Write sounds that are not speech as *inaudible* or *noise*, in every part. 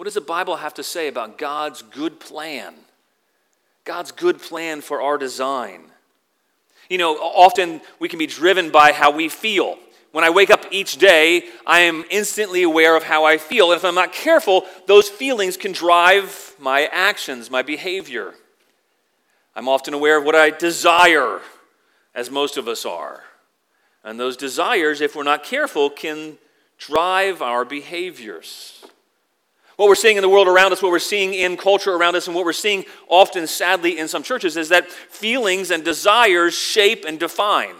What does the Bible have to say about God's good plan? God's good plan for our design. You know, often we can be driven by how we feel. When I wake up each day, I am instantly aware of how I feel. And if I'm not careful, those feelings can drive my actions, my behavior. I'm often aware of what I desire, as most of us are. And those desires, if we're not careful, can drive our behaviors. What we're seeing in the world around us, what we're seeing in culture around us, and what we're seeing often, sadly, in some churches is that feelings and desires shape and define.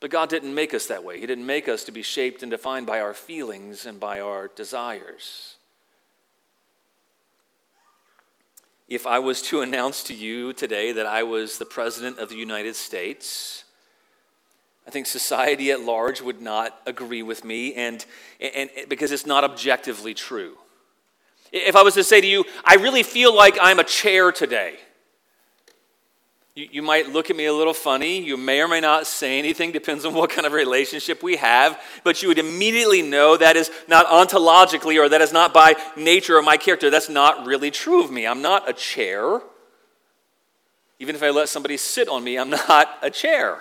But God didn't make us that way. He didn't make us to be shaped and defined by our feelings and by our desires. If I was to *laughs* announce to you today that I was the President of the United States, I think society at large would not agree with me, and, and, and, because it's not objectively true. If I was to say to you, I really feel like I'm a chair today, you, you might look at me a little funny. You may or may not say anything, depends on what kind of relationship we have, but you would immediately know that is not ontologically or that is not by nature or my character. That's not really true of me. I'm not a chair. Even if I let somebody sit on me, I'm not a chair.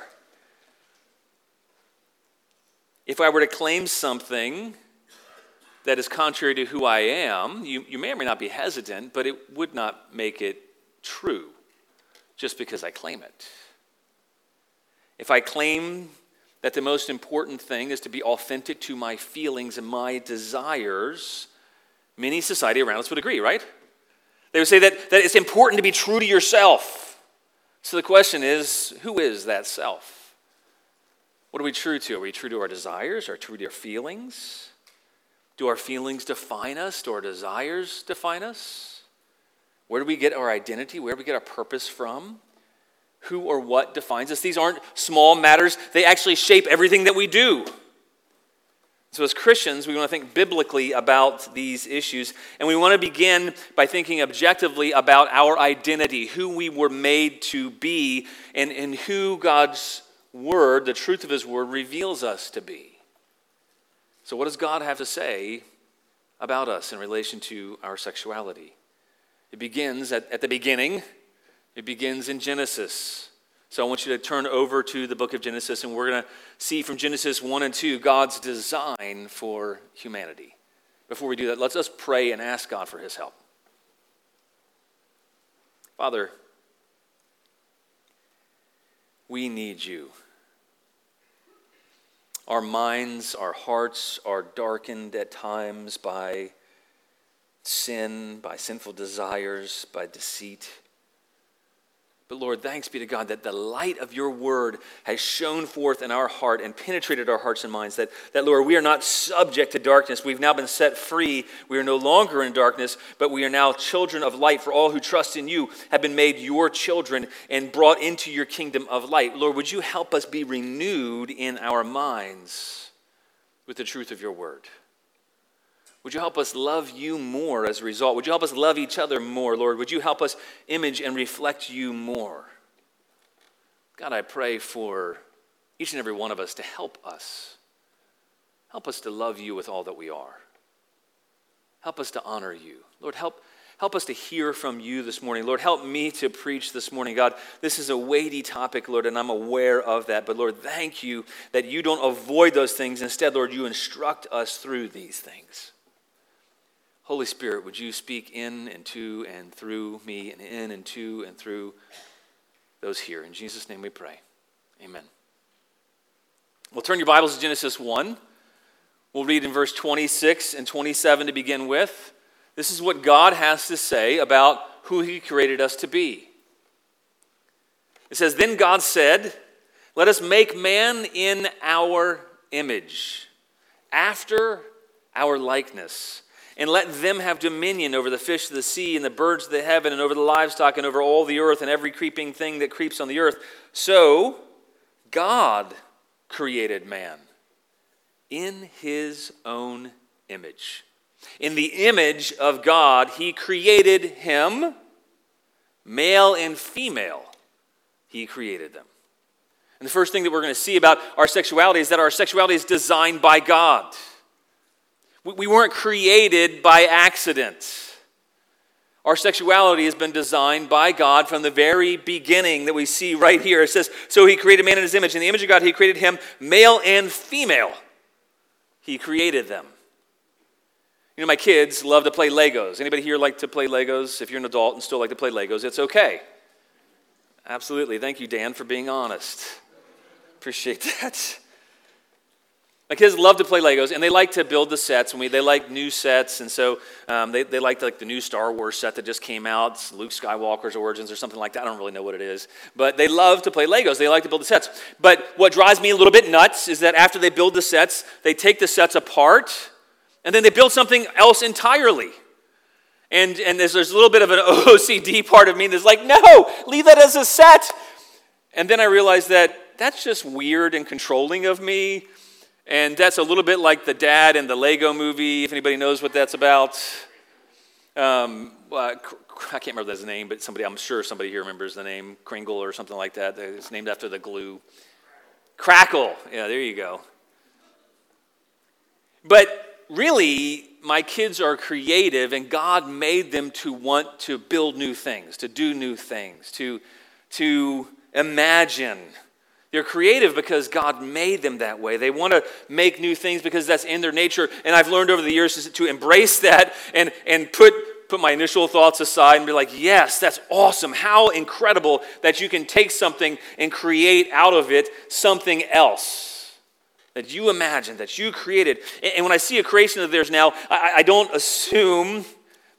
If I were to claim something that is contrary to who I am, you, you may or may not be hesitant, but it would not make it true just because I claim it. If I claim that the most important thing is to be authentic to my feelings and my desires, many society around us would agree, right? They would say that, that it's important to be true to yourself. So the question is who is that self? What are we true to? Are we true to our desires? Are we true to our feelings? Do our feelings define us? Do our desires define us? Where do we get our identity? Where do we get our purpose from? Who or what defines us? These aren't small matters, they actually shape everything that we do. So, as Christians, we want to think biblically about these issues, and we want to begin by thinking objectively about our identity, who we were made to be, and, and who God's Word, the truth of His Word, reveals us to be. So, what does God have to say about us in relation to our sexuality? It begins at, at the beginning, it begins in Genesis. So I want you to turn over to the book of Genesis, and we're going to see from Genesis 1 and 2 God's design for humanity. Before we do that, let's us pray and ask God for his help. Father, we need you. Our minds, our hearts are darkened at times by sin, by sinful desires, by deceit. But Lord, thanks be to God that the light of your word has shone forth in our heart and penetrated our hearts and minds. That, that, Lord, we are not subject to darkness. We've now been set free. We are no longer in darkness, but we are now children of light. For all who trust in you have been made your children and brought into your kingdom of light. Lord, would you help us be renewed in our minds with the truth of your word? Would you help us love you more as a result? Would you help us love each other more, Lord? Would you help us image and reflect you more? God, I pray for each and every one of us to help us. Help us to love you with all that we are. Help us to honor you. Lord, help, help us to hear from you this morning. Lord, help me to preach this morning. God, this is a weighty topic, Lord, and I'm aware of that. But Lord, thank you that you don't avoid those things. Instead, Lord, you instruct us through these things. Holy Spirit, would you speak in and to and through me and in and to and through those here? In Jesus' name we pray. Amen. We'll turn your Bibles to Genesis 1. We'll read in verse 26 and 27 to begin with. This is what God has to say about who He created us to be. It says, Then God said, Let us make man in our image, after our likeness and let them have dominion over the fish of the sea and the birds of the heaven and over the livestock and over all the earth and every creeping thing that creeps on the earth. So God created man in his own image. In the image of God, he created him, male and female, he created them. And the first thing that we're going to see about our sexuality is that our sexuality is designed by God. We weren't created by accident. Our sexuality has been designed by God from the very beginning that we see right here. It says, So he created man in his image. In the image of God, he created him male and female. He created them. You know, my kids love to play Legos. Anybody here like to play Legos? If you're an adult and still like to play Legos, it's okay. Absolutely. Thank you, Dan, for being honest. Appreciate *laughs* that. My kids love to play Legos, and they like to build the sets. And we, they like new sets, and so um, they, they like, like the new Star Wars set that just came out, it's Luke Skywalker's Origins or something like that. I don't really know what it is, but they love to play Legos. They like to build the sets. But what drives me a little bit nuts is that after they build the sets, they take the sets apart, and then they build something else entirely. And, and there's, there's a little bit of an *laughs* OCD part of me that's like, no, leave that as a set. And then I realize that that's just weird and controlling of me. And that's a little bit like the dad in the Lego movie, if anybody knows what that's about. Um, well, I can't remember his name, but somebody, I'm sure somebody here remembers the name, Kringle or something like that. It's named after the glue. Kragle. Yeah, there you go. But really, my kids are creative, and God made them to want to build new things, to do new things, to, to imagine they're creative because God made them that way. They want to make new things because that's in their nature. And I've learned over the years to embrace that and, and put, put my initial thoughts aside and be like, yes, that's awesome. How incredible that you can take something and create out of it something else that you imagined, that you created. And when I see a creation of theirs now, I, I don't assume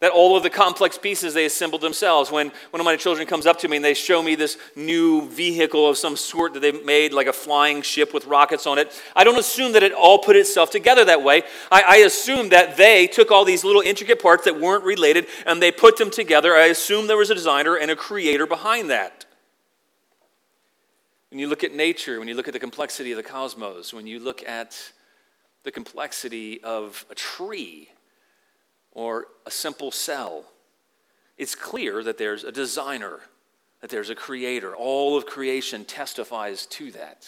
that all of the complex pieces they assembled themselves. When one of my children comes up to me and they show me this new vehicle of some sort that they've made, like a flying ship with rockets on it, I don't assume that it all put itself together that way. I, I assume that they took all these little intricate parts that weren't related and they put them together. I assume there was a designer and a creator behind that. When you look at nature, when you look at the complexity of the cosmos, when you look at the complexity of a tree, or a simple cell. It's clear that there's a designer, that there's a creator. All of creation testifies to that.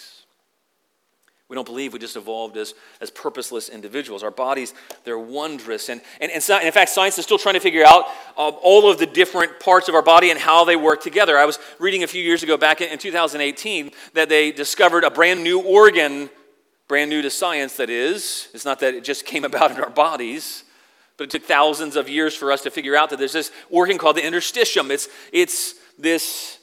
We don't believe we just evolved as, as purposeless individuals. Our bodies, they're wondrous. And, and, and, in fact, science is still trying to figure out uh, all of the different parts of our body and how they work together. I was reading a few years ago, back in, in 2018, that they discovered a brand new organ, brand new to science, that is. It's not that it just came *laughs* about in our bodies but it took thousands of years for us to figure out that there's this organ called the interstitium. It's, it's this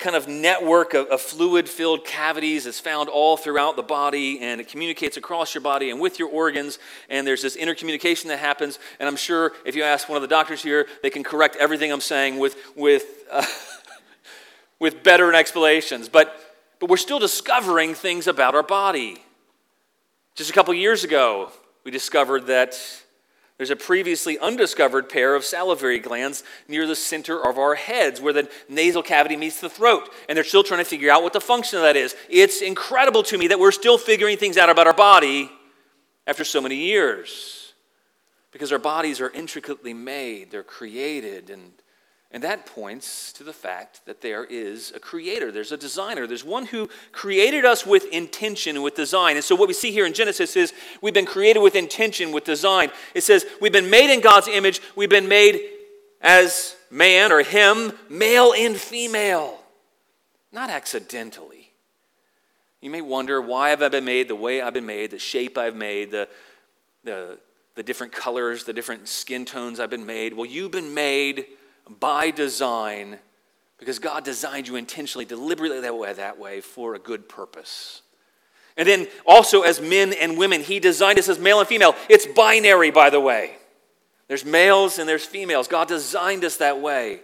kind of network of, of fluid filled cavities that's found all throughout the body and it communicates across your body and with your organs. And there's this intercommunication that happens. And I'm sure if you ask one of the doctors here, they can correct everything I'm saying with, with, uh, *laughs* with better explanations. But, but we're still discovering things about our body. Just a couple years ago, we discovered that there's a previously undiscovered pair of salivary glands near the center of our heads where the nasal cavity meets the throat. And they're still trying to figure out what the function of that is. It's incredible to me that we're still figuring things out about our body after so many years. Because our bodies are intricately made, they're created, and and that points to the fact that there is a creator, there's a designer, there's one who created us with intention, with design. And so, what we see here in Genesis is we've been created with intention, with design. It says we've been made in God's image, we've been made as man or him, male and female, not accidentally. You may wonder why have I been made the way I've been made, the shape I've made, the, the, the different colors, the different skin tones I've been made. Well, you've been made by design because God designed you intentionally, deliberately that way, that way for a good purpose. And then also as men and women, He designed us as male and female. It's binary, by the way. There's males and there's females. God designed us that way.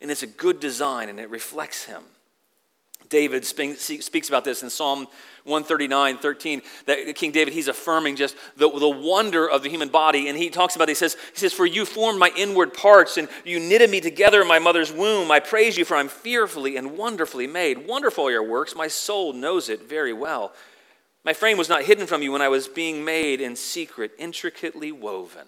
And it's a good design and it reflects Him. David speaks about this in Psalm 139, 13, that King David, he's affirming just the, the wonder of the human body. And he talks about, he says, he says, For you formed my inward parts, and you knitted me together in my mother's womb. I praise you, for I'm fearfully and wonderfully made. Wonderful are your works. My soul knows it very well. My frame was not hidden from you when I was being made in secret, intricately woven.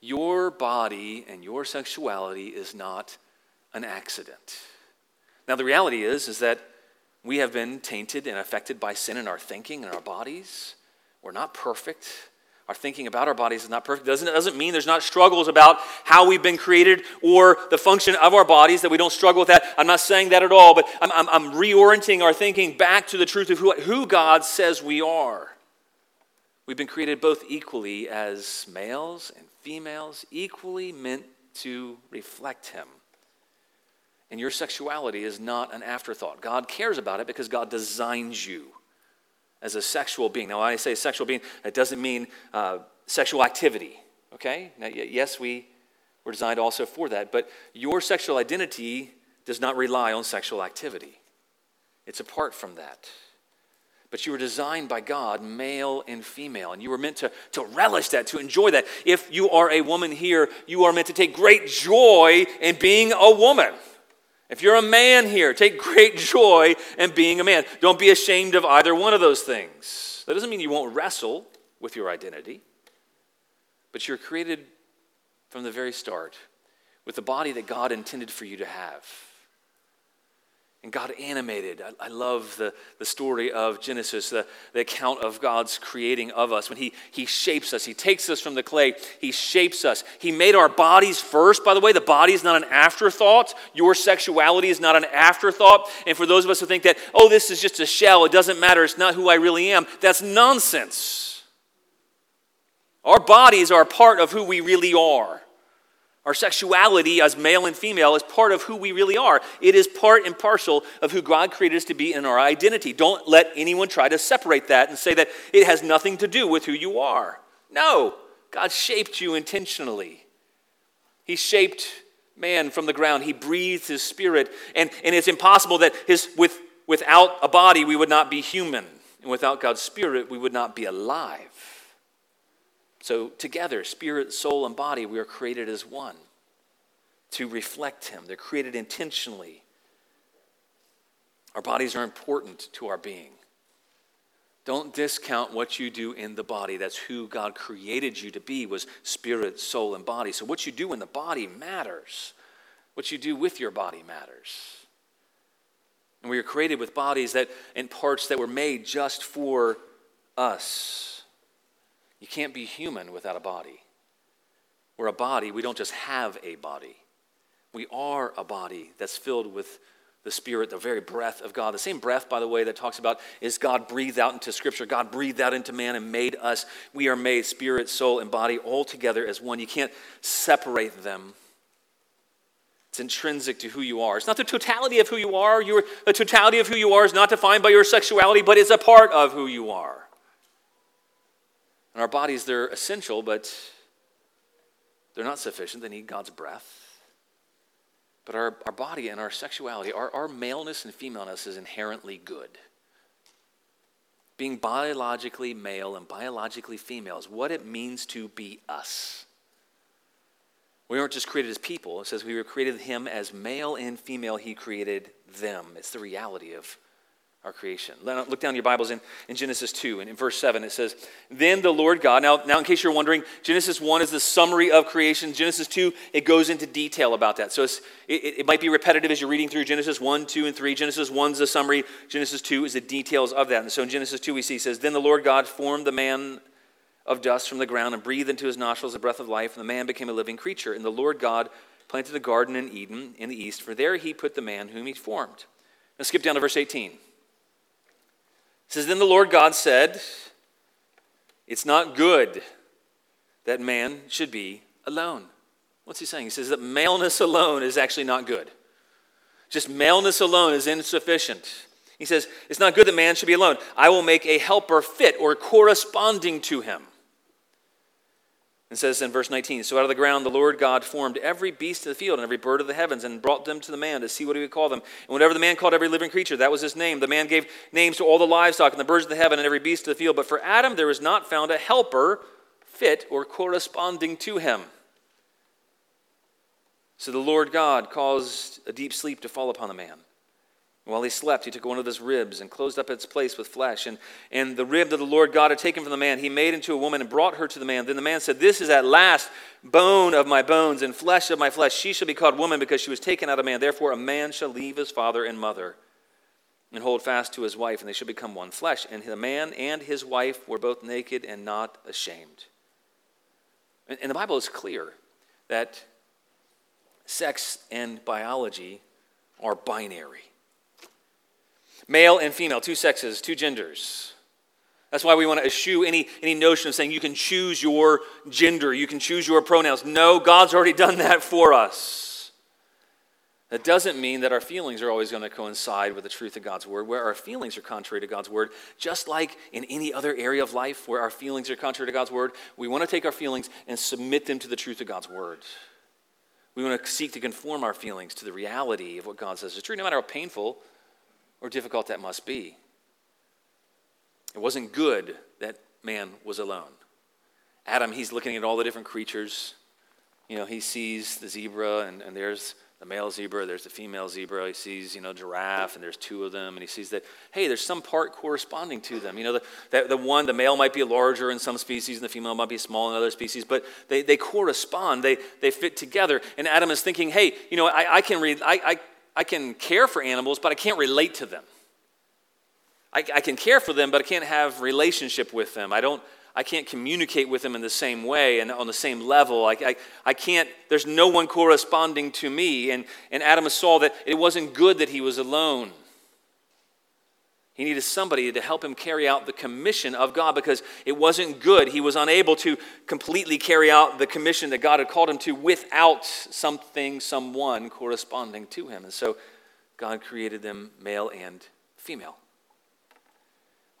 Your body and your sexuality is not an accident. Now, the reality is, is that we have been tainted and affected by sin in our thinking and our bodies. We're not perfect. Our thinking about our bodies is not perfect. Doesn't, doesn't mean there's not struggles about how we've been created or the function of our bodies, that we don't struggle with that. I'm not saying that at all, but I'm, I'm, I'm reorienting our thinking back to the truth of who, who God says we are. We've been created both equally as males and females, equally meant to reflect Him. And your sexuality is not an afterthought. God cares about it because God designs you as a sexual being. Now, when I say sexual being, it doesn't mean uh, sexual activity, okay? Now, yes, we were designed also for that, but your sexual identity does not rely on sexual activity, it's apart from that. But you were designed by God, male and female, and you were meant to, to relish that, to enjoy that. If you are a woman here, you are meant to take great joy in being a woman. If you're a man here, take great *laughs* joy in being a man. Don't be ashamed of either one of those things. That doesn't mean you won't wrestle with your identity, but you're created from the very start with the body that God intended for you to have. And God animated. I, I, love the, the story of Genesis, the, the account of God's creating of us. When he, he shapes us, He takes us from the clay, He shapes us. He made our bodies first. By the way, the body is not an afterthought. Your sexuality is not an afterthought. And for those of us who think that, oh, this is just a shell, it doesn't matter, it's not who I really am, that's nonsense. Our bodies are a part of who we really are. Our sexuality as male and female is part of who we really are. It is part and parcel of who God created us to be in our identity. Don't let anyone try to separate that and say that it has nothing to do with who you are. No, God shaped you intentionally. He shaped man from the ground. He breathed his spirit. And, and it's impossible that his, with, without a body, we would not be human. And without God's spirit, we would not be alive. So, together, spirit, soul, and body, we are created as one to reflect Him. They're created intentionally. Our bodies are important to our being. Don't discount what you do in the body. That's who God created you to be was spirit, soul, and body. So what you do in the body matters. What you do with your body matters. And we are created with bodies that and parts that were made just for us. You can't be human without a body. We're a body, we don't just have a body. We are a body that's filled with the Spirit, the very breath of God. The same breath, by the way, that talks about is God breathed out into Scripture. God breathed out into man and made us. We are made spirit, soul, and body all together as one. You can't separate them. It's intrinsic to who you are. It's not the totality of who you are. You're, the totality of who you are is not defined by your sexuality, but it's a part of who you are. And our bodies, they're essential, but they're not sufficient. They need God's breath. But our, our body and our sexuality, our, our maleness and femaleness is inherently good. Being biologically male and biologically female is what it means to be us. We weren't just created as people. It says we were created him as male and female, he created them. It's the reality of our creation. Look down your Bibles in, in Genesis 2, and in verse 7 it says, Then the Lord God, now, now in case you're wondering, Genesis 1 is the summary of creation. Genesis 2, it goes into detail about that. So it, it might be repetitive as you're reading through Genesis 1, 2, and 3. Genesis 1 is the summary, Genesis 2 is the details of that. And so in Genesis 2, we see, it says, Then the Lord God formed the man of dust from the ground and breathed into his nostrils the breath of life, and the man became a living creature. And the Lord God planted a garden in Eden in the east, for there he put the man whom he formed. Now skip down to verse 18. Says, Then the Lord God said, It's not good that man should be alone. What's he saying? He says that maleness alone is actually not good. Just maleness alone is insufficient. He says, It's not good that man should be alone. I will make a helper fit or corresponding to him. It says in verse 19 So out of the ground the Lord God formed every beast of the field and every bird of the heavens and brought them to the man to see what he would call them. And whatever the man called every living creature, that was his name. The man gave names to all the livestock and the birds of the heaven and every beast of the field. But for Adam there was not found a helper fit or corresponding to him. So the Lord God caused a deep sleep to fall upon the man. While he slept, he took one of his ribs and closed up its place with flesh. And, and the rib that the Lord God had taken from the man, he made into a woman and brought her to the man. Then the man said, This is at last bone of my bones and flesh of my flesh. She shall be called woman because she was taken out of man. Therefore, a man shall leave his father and mother and hold fast to his wife, and they shall become one flesh. And the man and his wife were both naked and not ashamed. And the Bible is clear that sex and biology are binary male and female, two sexes, two genders. That's why we want to eschew any, any notion of saying you can choose your gender, you can choose your pronouns. No, God's already *laughs* done that for us. That doesn't mean that our feelings are always going to coincide with the truth of God's word, where our feelings are contrary to God's word. Just like in any other area of life where our feelings are contrary to God's word, we want to take our feelings and submit them to the truth of God's word. We want to seek to conform our feelings to the reality of what God says is true, no matter how painful or difficult that must be. It wasn't good that man was alone. Adam, he's looking at all the different creatures. You know, he sees the zebra, and, and there's the male zebra, there's the female zebra. He sees, you know, giraffe, and there's two of them, and he sees that, hey, there's some part corresponding to them. You know, the, the, the one, the male might be larger in some species, and the female might be small in other species, but they, they correspond, they, they fit together. And Adam is thinking, hey, you know, I, I can read, I, I, I can care for animals, but I can't relate to them. I, I can care for them, but I can't have relationship with them. I don't, I can't communicate with them in the same way and on the same level. I, I, I can't, there's no one corresponding to me. And, and Adam saw that it wasn't good that he was alone. He needed somebody to help him carry out the commission of God because it wasn't good. He was unable to completely carry out the commission that God had called him to without something, someone corresponding to him. And so God created them male and female.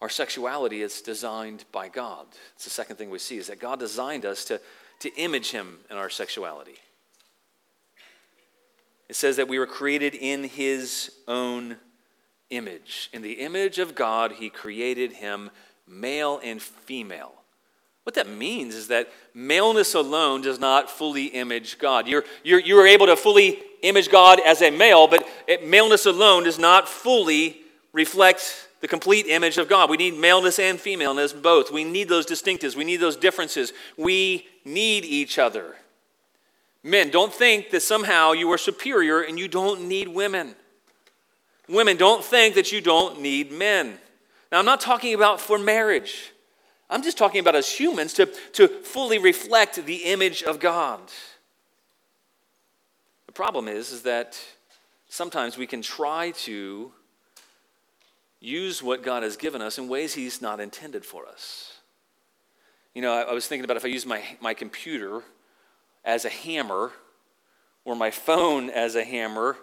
Our sexuality is designed by God. It's the second thing we see is that God designed us to, to image Him in our sexuality. It says that we were created in His own image. In the image of God, He created Him male and female. What that means is that maleness alone does not fully image God. You're, you're, you're able to fully image God as a male, but maleness alone does not fully reflect the complete image of God. We need maleness and femaleness both. We need those distinctives. We need those differences. We need each other. Men, don't think that somehow you are superior and you don't need women. Women, don't think that you don't need men. Now, I'm not talking about for marriage. I'm just talking about as humans to, to fully reflect the image of God. The problem is, is that sometimes we can try to use what God has given us in ways He's not intended for us. You know, I, I was thinking about if I use my, my computer as a hammer or my phone as a hammer,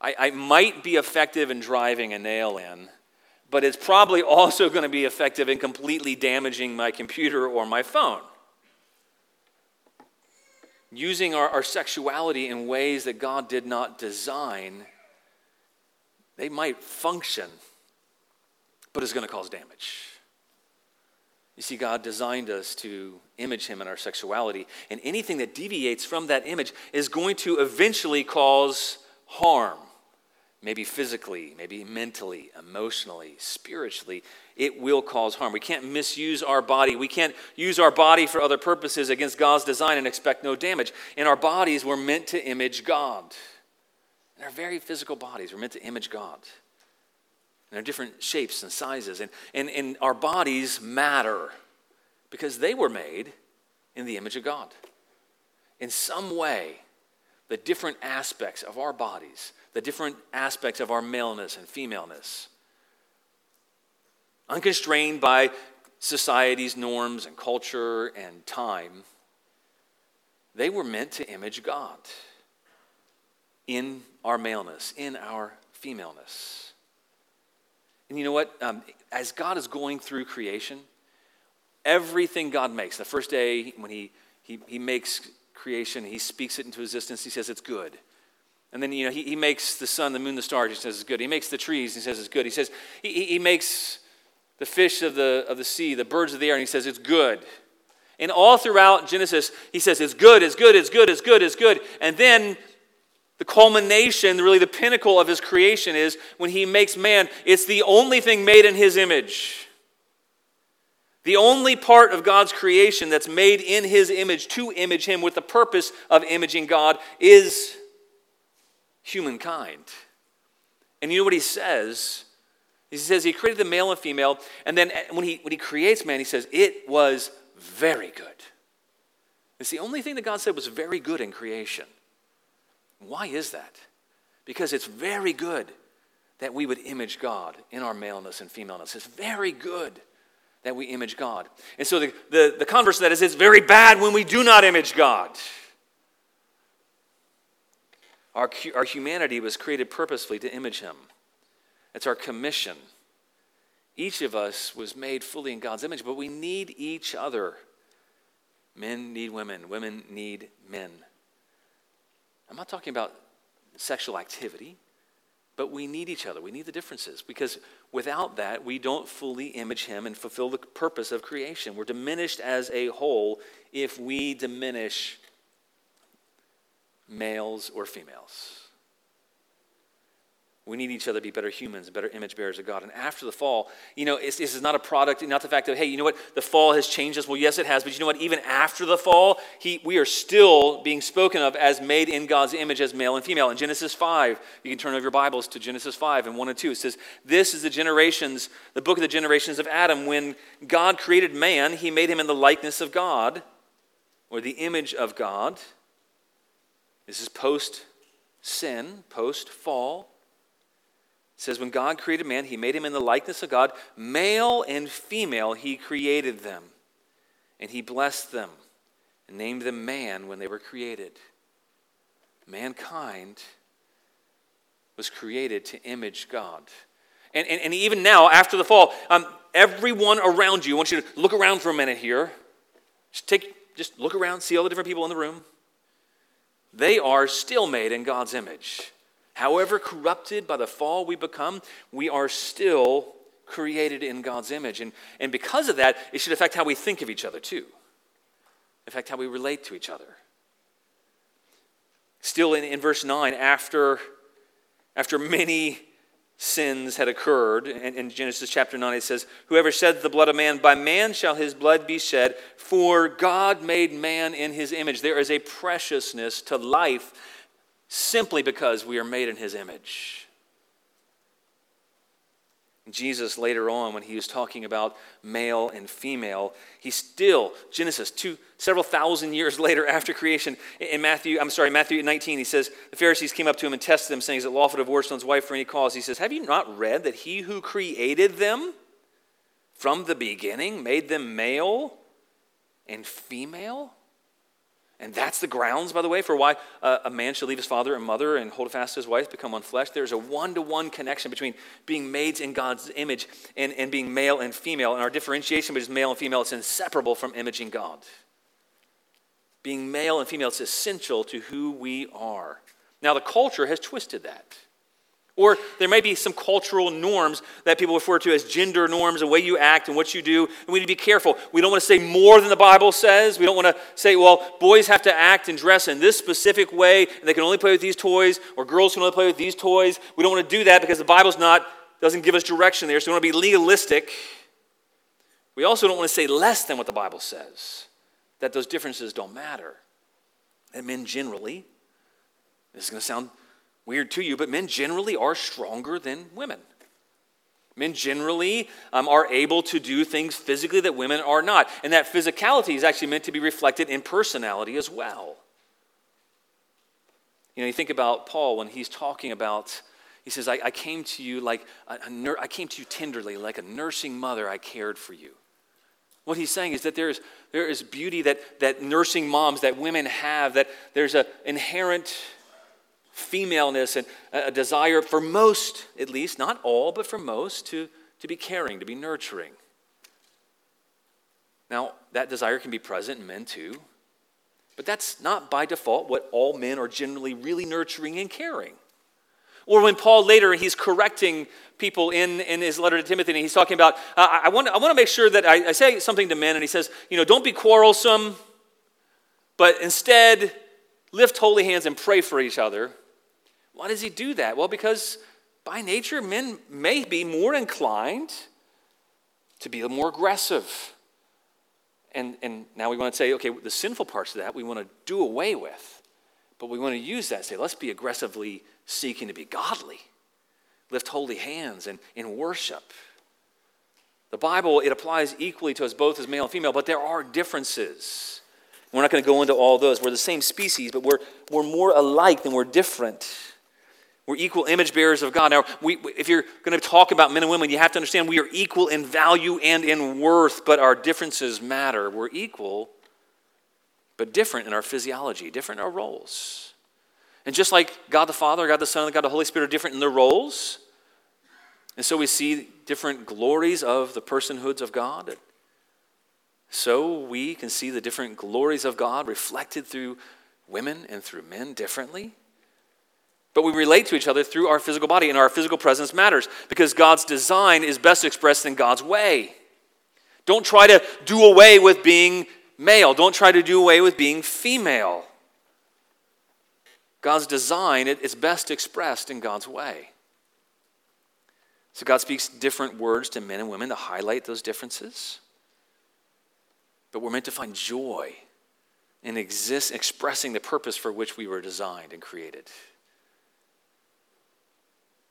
I, I might be effective in driving a nail in, but it's probably also *laughs* going to be effective in completely damaging my computer or my phone. Using our, our sexuality in ways that God did not design, they might function but it's going to cause damage. You see, God designed us to image Him in our sexuality, and anything that deviates from that image is going to eventually cause harm. Maybe physically, maybe mentally, emotionally, spiritually, it will cause harm. We can't misuse our body. We can't use our body for other purposes against God's design and expect no damage. And our bodies were meant to image God. And our very physical bodies were meant to image God. And they're different shapes and sizes. And, and, and our bodies matter because they were made in the image of God. In some way, the different aspects of our bodies, the different aspects of our maleness and femaleness, unconstrained by society's norms and culture and time, they were meant to image God in our maleness, in our femaleness. And you know what? Um, as God is going through creation, everything God makes, the first day when he, he, he makes creation, he speaks it into existence, he says it's good. And then, you know, he, he makes the sun, the moon, the stars, he says it's good. He makes the trees, he says it's good. He says, he, he makes the fish of the, of the sea, the birds of the air, and he says it's good. And all throughout Genesis, he says it's good, it's good, it's good, it's good, it's good. And then the culmination, really the pinnacle of his creation is when he makes man, it's the only thing made in his image. The only part of God's creation that's made in his image to image him with the purpose of imaging God is humankind. And you know what he says He says he created the male and female, and then eh, when he, when he creates man, he says, it was very good. It's the only thing that God said was very good in creation. Why is that? Because it's very good that we would image God in our maleness and femaleness. It's very good that we image God. And so the, the, the converse of that is it's very bad when we do not image God. Our, our humanity was created purposefully to image Him. It's our commission. Each of us was made fully in God's image, but we need each other. Men need women, women need men. I'm not talking about sexual activity, but we need each other. We need the differences because without that, we don't fully image Him and fulfill the purpose of creation. We're diminished as a whole if we diminish males or females. We need each other to be better humans, better image bearers of God. And after the fall, you know, this is not a product, not the fact that, hey, you know what, the fall has changed us. Well, yes, it has, but you know what, even after the fall, he, we are still being spoken of as made in God's image as male and female. In Genesis 5, you can turn over your Bibles to Genesis 5 and 1 and 2. It says, This is the generations, the book of the generations of Adam. When God created man, he made him in the likeness of God, or the image of God. This is post sin, post fall. It says, When God created man, he made him in the likeness of God. Male and female, he created them. And he blessed them and named them man when they were created. Mankind was created to image God. And, and, and even now, after the fall, um, everyone around you, I want you to look around for a minute here. Just take, just look around, see all the different people in the room. They are still made in God's image. However corrupted by the fall we become, we are still created in God's image. And, and because of that, it should affect how we think of each other too, affect how we relate to each other. Still in, in verse 9, after, after many sins had occurred. And in Genesis chapter 9, it says, Whoever sheds the blood of man, by man shall his blood be shed, for God made man in his image. There is a preciousness to life simply because we are made in his image. Jesus later on, when he was talking about male and female, he still, Genesis, two, several thousand years *laughs* later after creation, in Matthew, I'm sorry, Matthew 19, he says, the Pharisees came up to him and tested him, saying, Is it lawful to divorce one's wife for any cause? He says, Have you not read that he who created them from the beginning made them male and female? And that's the grounds, by the way, for why uh, a man should leave his father and mother and hold fast to his wife, become one flesh. There's a one to one connection between being made in God's image and, and being male and female. And our differentiation between male and female is inseparable from imaging God. Being male and female is essential to who we are. Now, the culture has twisted that. Or there may be some cultural norms that people refer to as gender norms, the way you act and what you do. And we need to be careful. We don't want to say more than the Bible says. We don't want to say, well, boys have to act and dress in this specific way, and they can only play with these toys, or girls can only play with these toys. We don't want to do that because the Bible's not, doesn't give us direction there. So we want to be legalistic. We also don't want to say less than what the Bible says, that those differences don't matter. And men generally, this is going to sound weird to you, but men generally are stronger than women. Men generally um, are able to do things physically that women are not. And that physicality is actually meant to be reflected in personality as well. You know, you think about Paul when he's talking about, he says, I, I came to you like, a, a nur- I came to you tenderly, like a nursing mother, I cared for you. What he's saying is that there is, there is beauty that, that nursing moms, that women have, that there's an inherent femaleness and a desire for most, at least, not all, but for most, to, to be caring, to be nurturing. Now, that desire can be present in men too, but that's not by default what all men are generally really nurturing and caring. Or when Paul later he's correcting people in, in his letter to Timothy, and he's talking about, uh, I, want, I want to make sure that I, I say something to men, and he says, you know, don't be quarrelsome, but instead lift holy hands and pray for each other why does he do that? Well, because by nature, men may be more inclined to be more aggressive. And, and now we want to say, okay, the sinful parts of that we want to do away with. But we want to use that, say, let's be aggressively seeking to be godly. lift holy hands and in worship. The Bible, it applies equally to us both as male and female, but there are differences. We're not going to go into all those. We're the same species, but we're, we're more alike than we're different. We're equal image bearers of God. Now, we, if you're going to talk about men and women, you have to understand we are equal in value and in worth, but our differences matter. We're equal, but different in our physiology, different in our roles. And just like God the Father, God the Son, and God the Holy Spirit are different in their roles, and so we see different glories of the personhoods of God. So we can see the different glories of God reflected through women and through men differently. But we relate to each other through our physical body, and our physical presence matters because God's design is best expressed in God's way. Don't try to do away with being male, don't try to do away with being female. God's design is best expressed in God's way. So God speaks different words to men and women to highlight those differences. But we're meant to find joy in exist, expressing the purpose for which we were designed and created.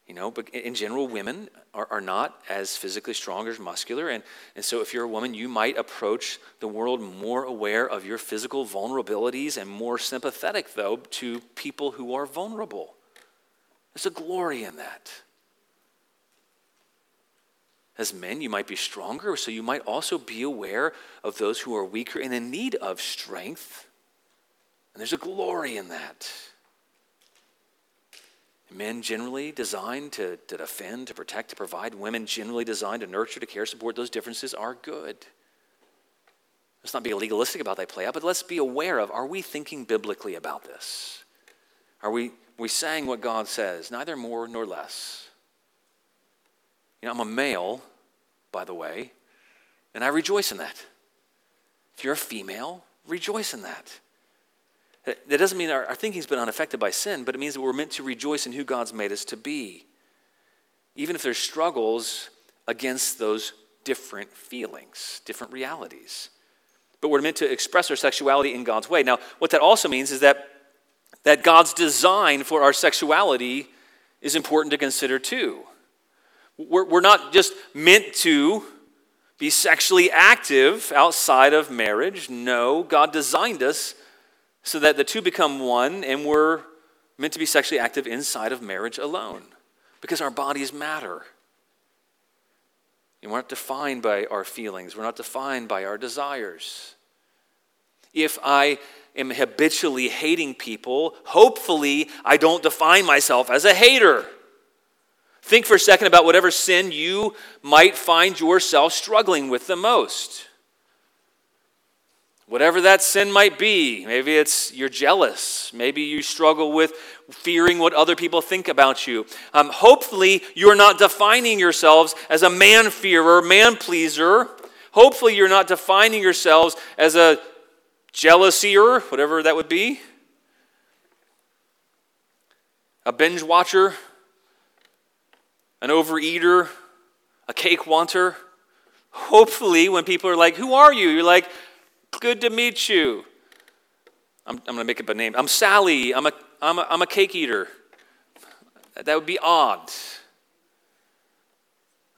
You know, but in general, women are, are not as physically strong or muscular. And, and so, if you're a woman, you might approach the world more aware of your physical vulnerabilities and more sympathetic, though, to people who are vulnerable. There's a glory in that. As men, you might be stronger, so you might also be aware of those who are weaker and in need of strength. And there's a glory in that. Men generally designed to, to defend, to protect, to provide. Women generally designed to nurture, to care, support. Those differences are good. Let's not be legalistic about that play out, but let's be aware of are we thinking biblically about this? Are we, we saying what God says, neither more nor less? You know, I'm a male, by the way, and I rejoice in that. If you're a female, rejoice in that. That doesn't mean our, our thinking's been unaffected by sin, but it means that we're meant to rejoice in who God's made us to be. Even if there's struggles against those different feelings, different realities. But we're meant to express our sexuality in God's way. Now, what that also means is that, that God's design for our sexuality is important to consider too. We're, we're not just meant to be sexually active outside of marriage. No, God designed us so that the two become one and we're meant to be sexually active inside of marriage alone because our bodies matter. And we're not defined by our feelings, we're not defined by our desires. If I am habitually hating people, hopefully I don't define myself as a hater. Think for a second about whatever sin you might find yourself struggling with the most. Whatever that sin might be, maybe it's you're jealous, maybe you struggle with fearing what other people think about you. Um, hopefully, you're not defining yourselves as a man fearer, man pleaser. Hopefully, you're not defining yourselves as a jealousier, whatever that would be, a binge watcher, an overeater, a cake wanter. Hopefully, when people are like, Who are you? You're like, Good to meet you. I'm, I'm going to make up a name. I'm Sally. I'm a, I'm, a, I'm a cake eater. That would be odd.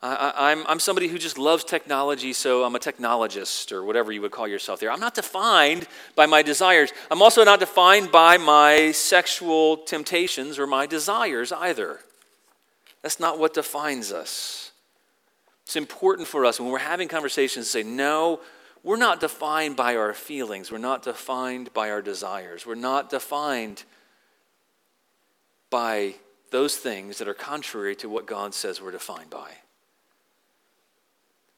I, I'm, I'm somebody who just loves technology, so I'm a technologist or whatever you would call yourself there. I'm not defined by my desires. I'm also not defined by my sexual temptations or my desires either. That's not what defines us. It's important for us when we're having conversations to say, no, we're not defined by our feelings. We're not defined by our desires. We're not defined by those things that are contrary to what God says we're defined by.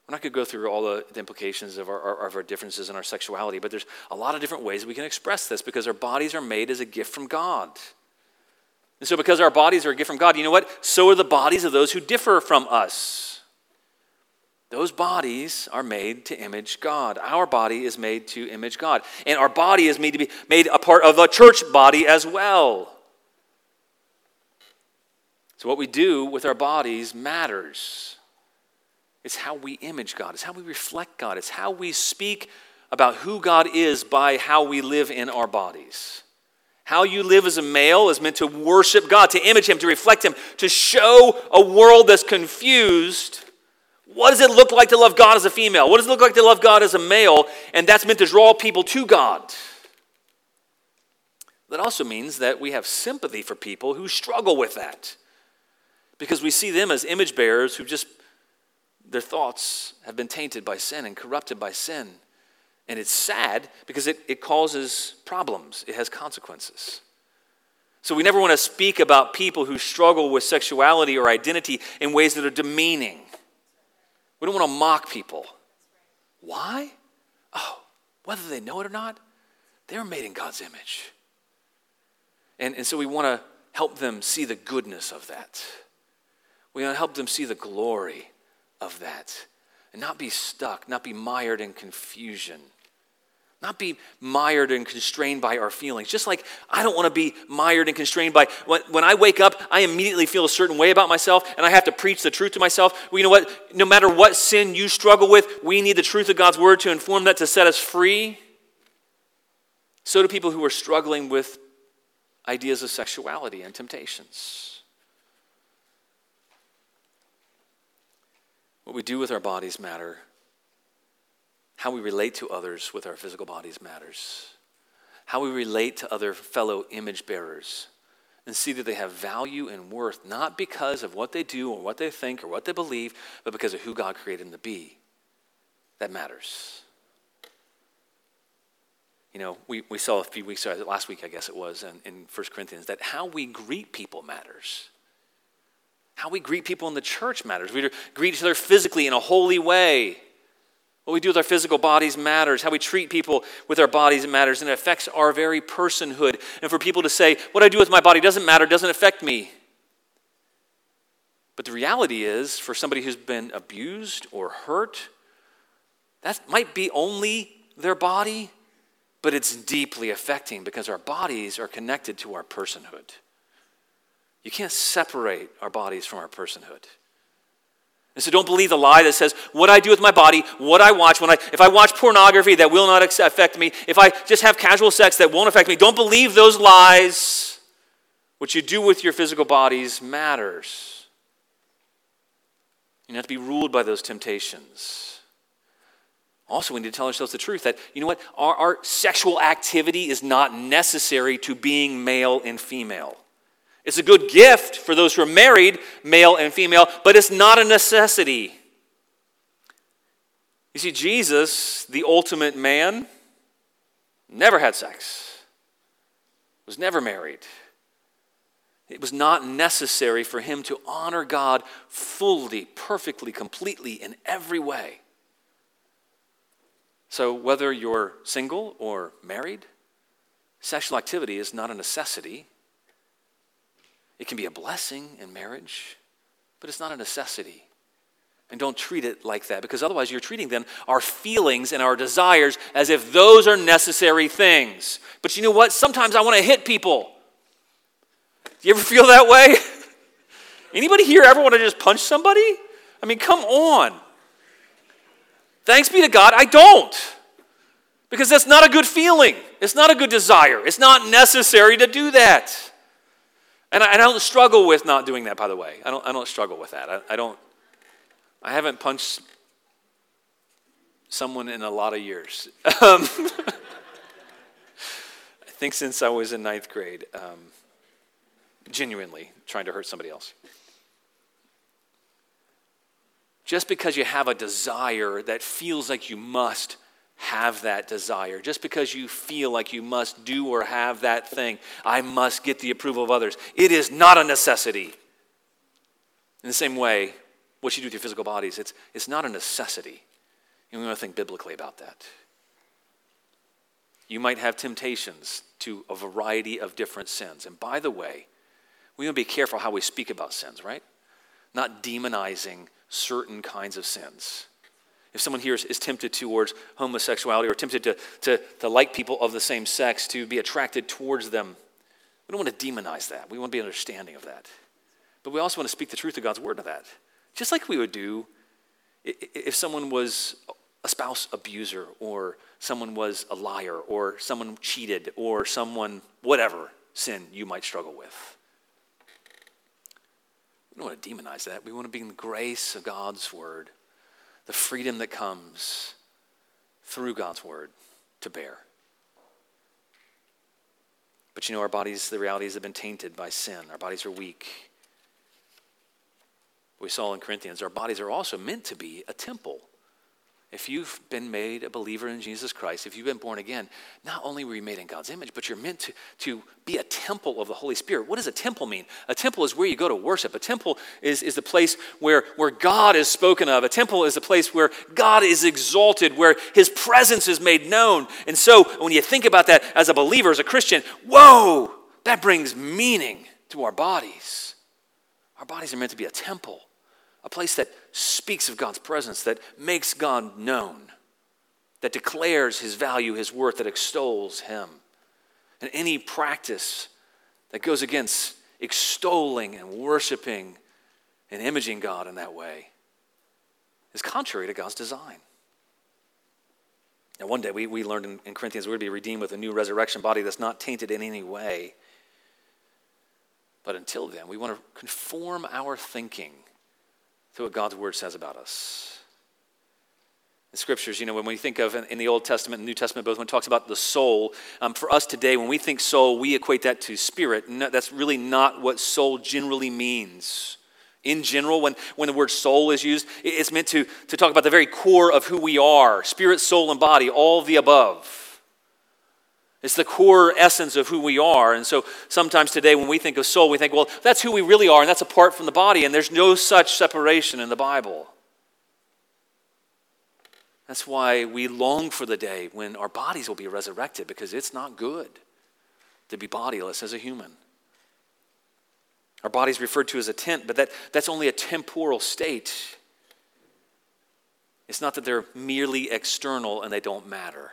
We're not going to go through all the implications of our, of our differences in our sexuality, but there's a lot of different ways we can express this because our bodies are made as a gift from God. And so, because our bodies are a gift from God, you know what? So are the bodies of those who differ from us. Those bodies are made to image God. Our body is made to image God. And our body is made to be made a part of a church body as well. So, what we do with our bodies matters. It's how we image God, it's how we reflect God, it's how we speak about who God is by how we live in our bodies How you live as a male is meant to worship God, to image Him, to reflect Him, to show a world that's confused. What does it look like to love God as a female? What does it look like to love God as a male? And that's meant to draw people to God. That also means that we have sympathy for people who struggle with that because we see them as image bearers who just, their thoughts have been tainted by sin and corrupted by sin. And it's sad because it, it causes problems, it has consequences. So we never want to speak about people who struggle with sexuality or identity in ways that are demeaning. We don't want to mock people. Why? Oh, whether they know it or not, they're made in God's image. And, and so we want to help them see the goodness of that. We want to help them see the glory of that and not be stuck, not be mired in confusion not be mired and constrained by our feelings. Just like I don't want to be mired and constrained by when, when I wake up, I immediately feel a certain way about myself and I have to preach the truth to myself. Well, you know what? No matter what sin you struggle with, we need the truth of God's word to inform that to set us free. So do people who are struggling with ideas of sexuality and temptations. What we do with our bodies matter how we relate to others with our physical bodies matters. How we relate to other fellow image bearers and see that they have value and worth not because of what they do or what they think or what they believe, but because of who God created them to be. That matters. You know, we, we saw a few weeks, ago, last week, I guess it was, in, in 1 Corinthians, that how we greet people matters. How we greet people in the church matters. We greet each other physically in a holy way. What we do with our physical bodies matters. How we treat people with our bodies matters, and it affects our very personhood. And for people to say, what I do with my body doesn't matter, doesn't affect me. But the reality is, for somebody who's been abused or hurt, that might be only their body, but it's deeply affecting because our bodies are connected to our personhood. You can't separate our bodies from our personhood. And so don't believe the lie that says, what I do with my body, what I watch, when I, if I watch pornography, that will not affect me. If I just have casual sex, that won't affect me. Don't believe those lies. What you do with your physical bodies matters. You have to be ruled by those temptations. Also, we need to tell ourselves the truth that, you know what, our, our sexual activity is not necessary to being male and female. It's a good gift for those who are married, male and female, but it's not a necessity. You see, Jesus, the ultimate man, never had sex, was never married. It was not necessary for him to honor God fully, perfectly, completely, in every way. So, whether you're single or married, sexual activity is not a necessity. It can be a blessing in marriage, but it's not a necessity. And don't treat it like that because otherwise you're treating then our feelings and our desires as if those are necessary things. But you know what? Sometimes I want to hit people. Do you ever feel that way? *laughs* Anybody here ever want to just punch somebody? I mean, come on. Thanks be to God, I don't. Because that's not a good feeling. It's not a good desire. It's not necessary to do that. And I, I, don't struggle with not doing that, by the way. I don't, I don't struggle with that. I, I don't, I haven't punched someone in a lot of years. *laughs* Um, I think since I was in ninth grade, um, genuinely trying to hurt somebody else. Just because you have a desire that feels like you must have that desire. Just because you feel like you must do or have that thing, I must get the approval of others. It is not a necessity. In the same way, what you do with your physical bodies, it's, it's not a necessity. And we want to think biblically about that. You might have temptations to a variety of different sins. And by the way, we want to be careful how we speak about sins, right? Not demonizing certain kinds of sins. If someone here is, is tempted towards homosexuality or tempted to, to, to like people of the same sex, to be attracted towards them, we don't want to demonize that. We want to be understanding of that. But we also want to speak the truth of God's word to that. Just like we would do if someone was a spouse abuser or someone was a liar or someone cheated or someone whatever. sin you might struggle with. We don't want to demonize that. We want to be in the grace of God's word, the freedom that comes through God's word to bear. But you know, our bodies, the realities have been tainted by sin. Our bodies are weak. We saw in Corinthians, our bodies are also meant to be a temple if you've been made a believer in Jesus Christ, if you've been born again, not only were you made in God's image, but you're meant to, to be a temple of the Holy Spirit. What does a temple mean? A temple is where you go to worship. A temple is, is the place where, where God is spoken of. A temple is a place where God is exalted, where his presence is made known. And so when you think about that as a believer, as a Christian, whoa, that brings meaning to our bodies. Our bodies are meant to be a temple a place that speaks of God's presence, that makes God known, that declares his value, his worth, that extols him. And any practice that goes against extolling and worshiping and imaging God in that way is contrary to God's design. Now, one day we, we learned in, in Corinthians we're going to be redeemed with a new resurrection body that's not tainted in any way. But until then, we want to conform our thinking to what God's word says about us. The scriptures, you know, when we think of in the Old Testament and New Testament, both when it talks about the soul, um, for us today, when we think soul, we equate that to spirit. No, that's really not what soul generally means. In general, when, when the word soul is used, it's meant to, to talk about the very core of who we are spirit, soul, and body, all the above. It's the core essence of who we are. And so sometimes today, when we think of soul, we think, well, that's who we really are, and that's apart from the body, and there's no such separation in the Bible. That's why we long for the day when our bodies will be resurrected, because it's not good to be bodiless as a human. Our body is referred to as a tent, but that, that's only a temporal state. It's not that they're merely external and they don't matter.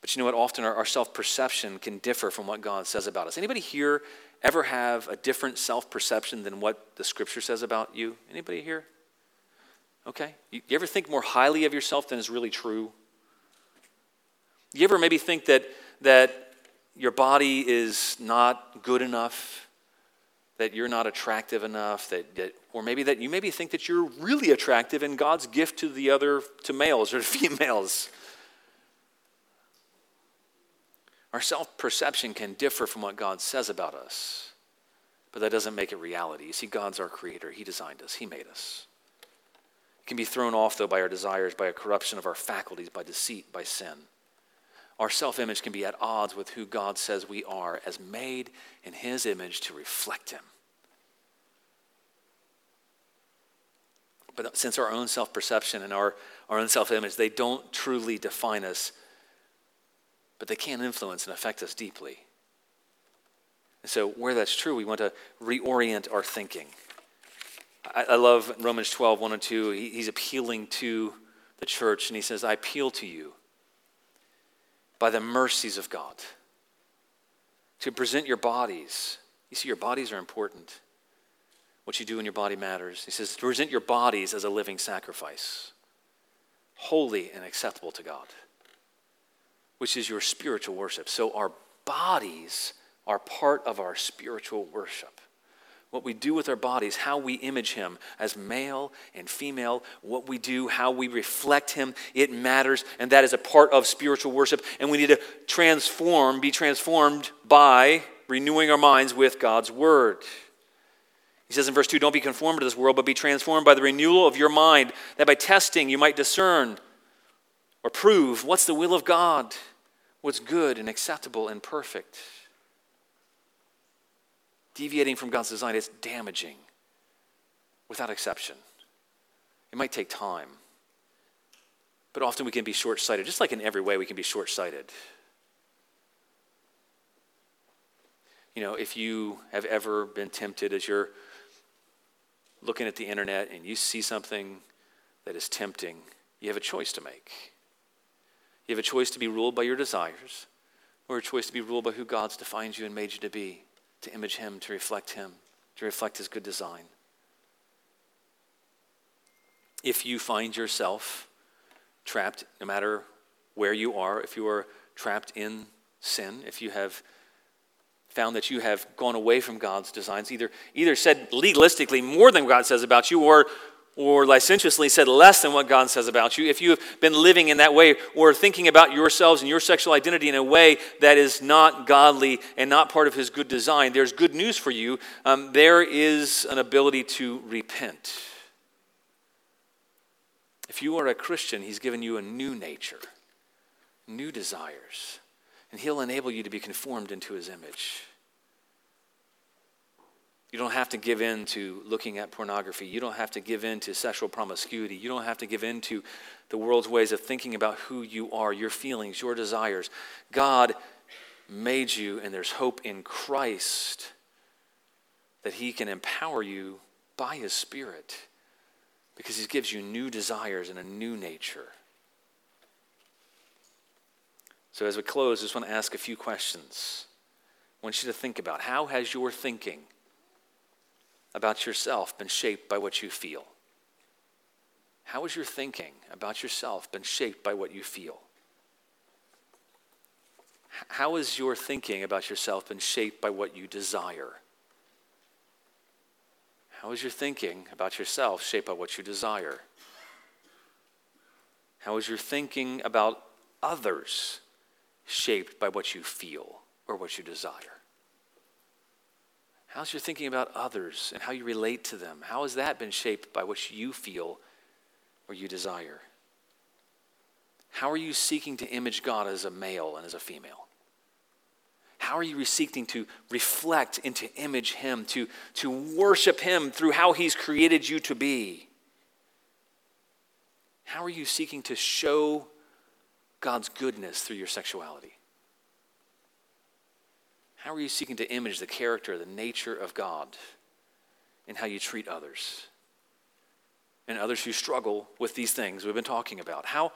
But you know what? Often our, our self perception can differ from what God says about us. Anybody here ever have a different self perception than what the scripture says about you? Anybody here? Okay. You, you ever think more highly of yourself than is really true? You ever maybe think that, that your body is not good enough, that you're not attractive enough, that, that, or maybe that you maybe think that you're really attractive and God's gift to the other, to males or to *laughs* females? Our self perception can differ from what God says about us, but that doesn't make it reality. You see, God's our creator, He designed us, He made us. It can be thrown off, though, by our desires, by a corruption of our faculties, by deceit, by sin. Our self image can be at odds with who God says we are, as made in His image to reflect Him. But since our own self perception and our, our own self image, they don't truly define us, but they can influence and affect us deeply. And so, where that's true, we want to reorient our thinking. I, I love Romans 12, 1 and 2. He, he's appealing to the church, and he says, I appeal to you by the mercies of God to present your bodies. You see, your bodies are important. What you do in your body matters. He says, to present your bodies as a living sacrifice, holy and acceptable to God which is your spiritual worship. So our bodies are part of our spiritual worship. What we do with our bodies, how we image Him as male and female, what we do, how we reflect Him, it matters. And that is a part of spiritual worship. And we need to transform, be transformed by renewing our minds with God's Word. He says in verse 2 Don't be conformed to this world, but be transformed by the renewal of your mind, that by testing you might discern or prove what's the will of God what's good and acceptable and perfect. Deviating from God's design is damaging without exception. It might take time, but often we can be short sighted. Just like in every way, we can be short sighted. You know, if you have ever been tempted as you're looking at the internet and you see something that is tempting, you have a choice to make. You have a choice to be ruled by your desires, or a choice to be ruled by who God's defined you and made you to be, to image Him, to reflect Him, to reflect His good design. If you find yourself trapped, no matter where you are, if you are trapped in sin, if you have found that you have gone away from God's designs, either, either said legalistically more than God says about you, or, or licentiously said less than what God says about you, if you have been living in that way or thinking about yourselves and your sexual identity in a way that is not godly and not part of His good design, there's good news for you. Um, there is an ability to repent. If you are a Christian, He's given you a new nature, new desires and He'll enable you to be conformed into His image. You don't have to give in to looking at pornography. You don't have to give in to sexual promiscuity. You don't have to give in to the world's ways of thinking about who you are, your feelings, your desires. God made you, and there's hope in Christ that He can empower you by His Spirit because He gives you new desires and a new nature. So, as we close, I just want to ask a few questions. I want you to think about how has your thinking about yourself been shaped by what you feel? How has your thinking about yourself been shaped by what you feel? How has your thinking about yourself been shaped by what you desire? How is your thinking about yourself shaped by what you desire? How is your thinking about others shaped by what you feel or what you desire? How's your thinking about others and how you relate to them? How has that been shaped by what you feel or you desire? How are you seeking to image God as a male and as a female? How are you seeking to reflect and to image Him, to, to worship Him through how He's created you to be? How are you seeking to show God's goodness through your sexuality? How are you seeking to image the character, the nature of God in how you treat others? And others who struggle with these things we've been talking about. How,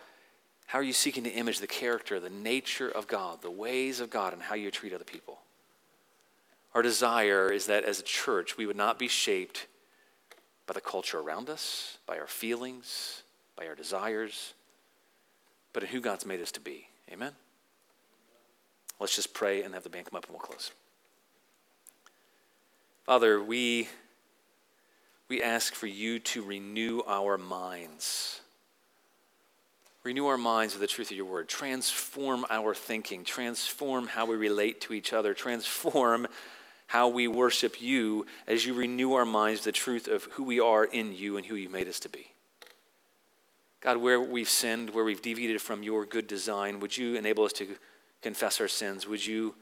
how are you seeking to image the character, the nature of God, the ways of God, and how you treat other people? Our desire is that as a church, we would not be shaped by the culture around us, by our feelings, by our desires, but in who God's made us to be. Amen? Let's just pray and have the band come up and we'll close. Father, we, we ask for you to renew our minds. Renew our minds with the truth of your word. Transform our thinking. Transform how we relate to each other. Transform how we worship you as you renew our minds the truth of who we are in you and who you made us to be. God, where we've sinned, where we've deviated from your good design, would you enable us to confess our sins? Would you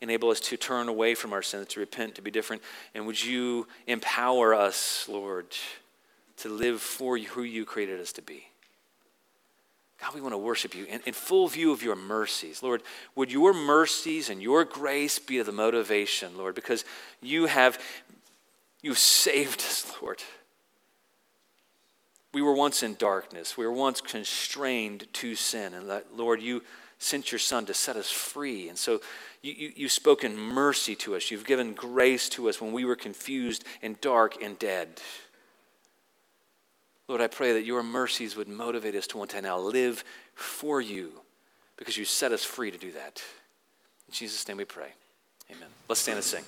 enable us to turn away from our sins, to repent, to be different? And would you empower us, Lord, to live for who you created us to be? God, we want to worship you in, in full view of your mercies. Lord, would your mercies and your grace be the motivation, Lord, because you have you've saved us, Lord. We were once in darkness. We were once constrained to sin. And that, Lord, you sent your Son to set us free. And so you, you, you've spoken mercy to us. You've given grace to us when we were confused and dark and dead. Lord, I pray that your mercies would motivate us to want to now live for you because you set us free to do that. In Jesus' name we pray. Amen. Let's stand and sing.